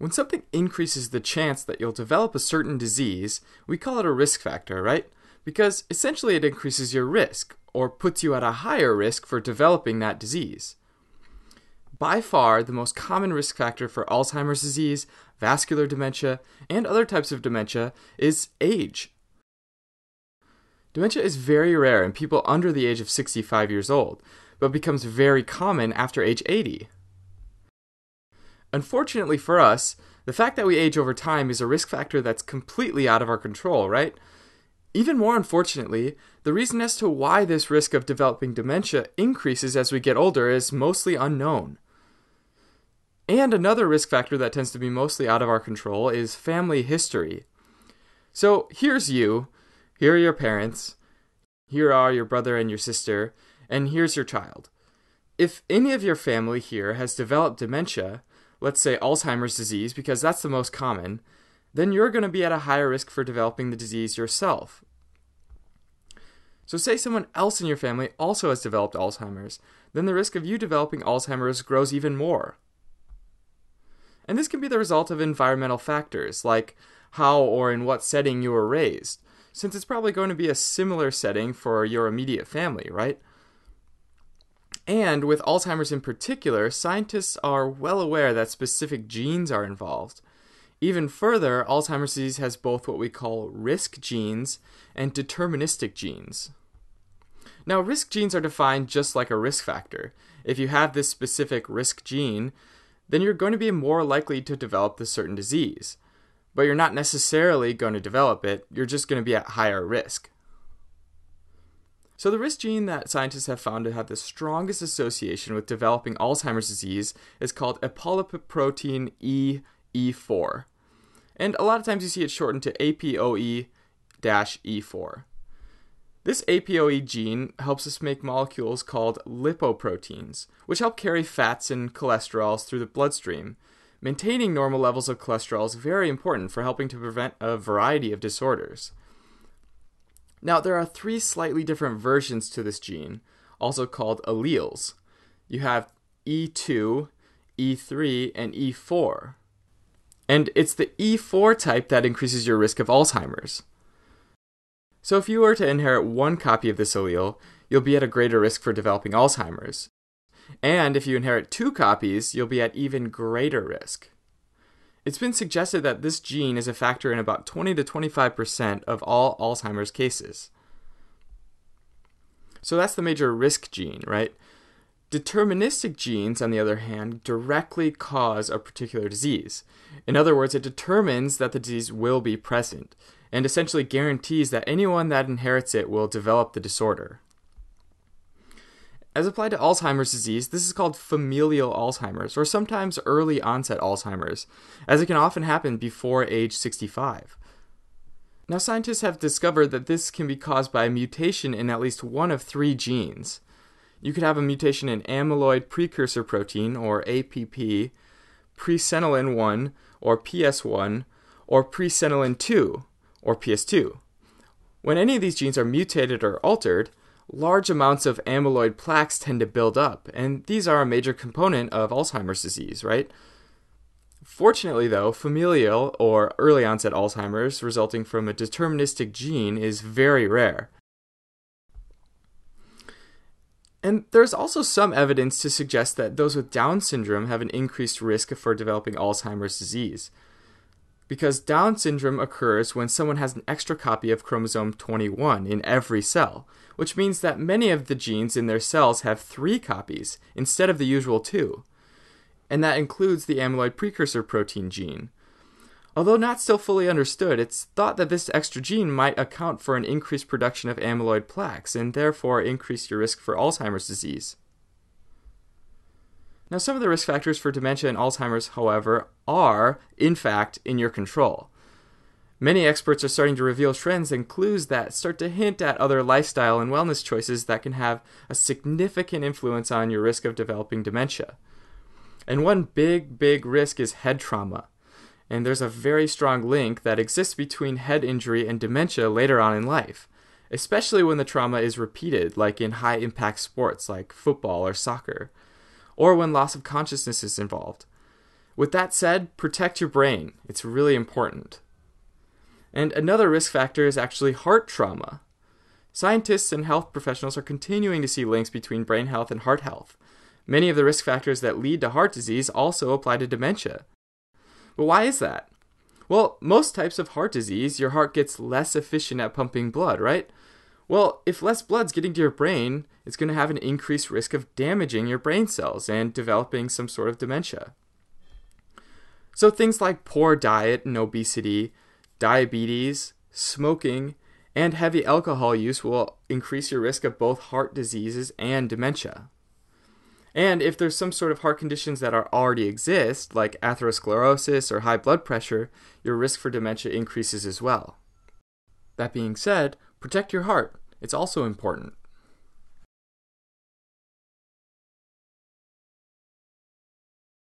When something increases the chance that you'll develop a certain disease, we call it a risk factor, right? Because essentially it increases your risk, or puts you at a higher risk for developing that disease. By far, the most common risk factor for Alzheimer's disease, vascular dementia, and other types of dementia is age. Dementia is very rare in people under the age of 65 years old, but becomes very common after age 80. Unfortunately for us, the fact that we age over time is a risk factor that's completely out of our control, right? Even more unfortunately, the reason as to why this risk of developing dementia increases as we get older is mostly unknown. And another risk factor that tends to be mostly out of our control is family history. So here's you, here are your parents, here are your brother and your sister, and here's your child. If any of your family here has developed dementia, let's say Alzheimer's disease, because that's the most common, then you're going to be at a higher risk for developing the disease yourself. So, say someone else in your family also has developed Alzheimer's, then the risk of you developing Alzheimer's grows even more. And this can be the result of environmental factors, like how or in what setting you were raised, since it's probably going to be a similar setting for your immediate family, right? And with Alzheimer's in particular, scientists are well aware that specific genes are involved. Even further, Alzheimer's disease has both what we call risk genes and deterministic genes. Now, risk genes are defined just like a risk factor. If you have this specific risk gene, then you're going to be more likely to develop the certain disease. But you're not necessarily going to develop it, you're just going to be at higher risk. So, the risk gene that scientists have found to have the strongest association with developing Alzheimer's disease is called apolipoprotein E E4. And a lot of times you see it shortened to APOE E4. This APOE gene helps us make molecules called lipoproteins, which help carry fats and cholesterols through the bloodstream. Maintaining normal levels of cholesterol is very important for helping to prevent a variety of disorders. Now, there are three slightly different versions to this gene, also called alleles. You have E2, E3, and E4. And it's the E4 type that increases your risk of Alzheimer's. So, if you were to inherit one copy of this allele, you'll be at a greater risk for developing Alzheimer's. And if you inherit two copies, you'll be at even greater risk. It's been suggested that this gene is a factor in about 20 to 25% of all Alzheimer's cases. So that's the major risk gene, right? Deterministic genes, on the other hand, directly cause a particular disease. In other words, it determines that the disease will be present and essentially guarantees that anyone that inherits it will develop the disorder. As applied to Alzheimer's disease, this is called familial Alzheimer's, or sometimes early onset Alzheimer's, as it can often happen before age 65. Now, scientists have discovered that this can be caused by a mutation in at least one of three genes. You could have a mutation in amyloid precursor protein, or APP, presenilin 1, or PS1, or presenilin 2, or PS2. When any of these genes are mutated or altered, large amounts of amyloid plaques tend to build up, and these are a major component of Alzheimer's disease, right? Fortunately, though, familial or early onset Alzheimer's resulting from a deterministic gene is very rare. And there's also some evidence to suggest that those with Down syndrome have an increased risk for developing Alzheimer's disease because Down syndrome occurs when someone has an extra copy of chromosome 21 in every cell, which means that many of the genes in their cells have three copies instead of the usual two. And that includes the amyloid precursor protein gene. Although not still fully understood, it's thought that this extra gene might account for an increased production of amyloid plaques and therefore increase your risk for Alzheimer's disease. Now, some of the risk factors for dementia and Alzheimer's, however, are, in fact, in your control. Many experts are starting to reveal trends and clues that start to hint at other lifestyle and wellness choices that can have a significant influence on your risk of developing dementia. And one big, big risk is head trauma. And there's a very strong link that exists between head injury and dementia later on in life, especially when the trauma is repeated, like in high impact sports like football or soccer or when loss of consciousness is involved. With that said, protect your brain. It's really important. And another risk factor is actually heart trauma. Scientists and health professionals are continuing to see links between brain health and heart health. Many of the risk factors that lead to heart disease also apply to dementia. But why is that? Well, most types of heart disease, your heart gets less efficient at pumping blood, right? Well, if less blood's getting to your brain, it's going to have an increased risk of damaging your brain cells and developing some sort of dementia. So things like poor diet and obesity, diabetes, smoking, and heavy alcohol use will increase your risk of both heart diseases and dementia. And if there's some sort of heart conditions that are already exist, like atherosclerosis or high blood pressure, your risk for dementia increases as well. That being said, protect your heart. It's also important.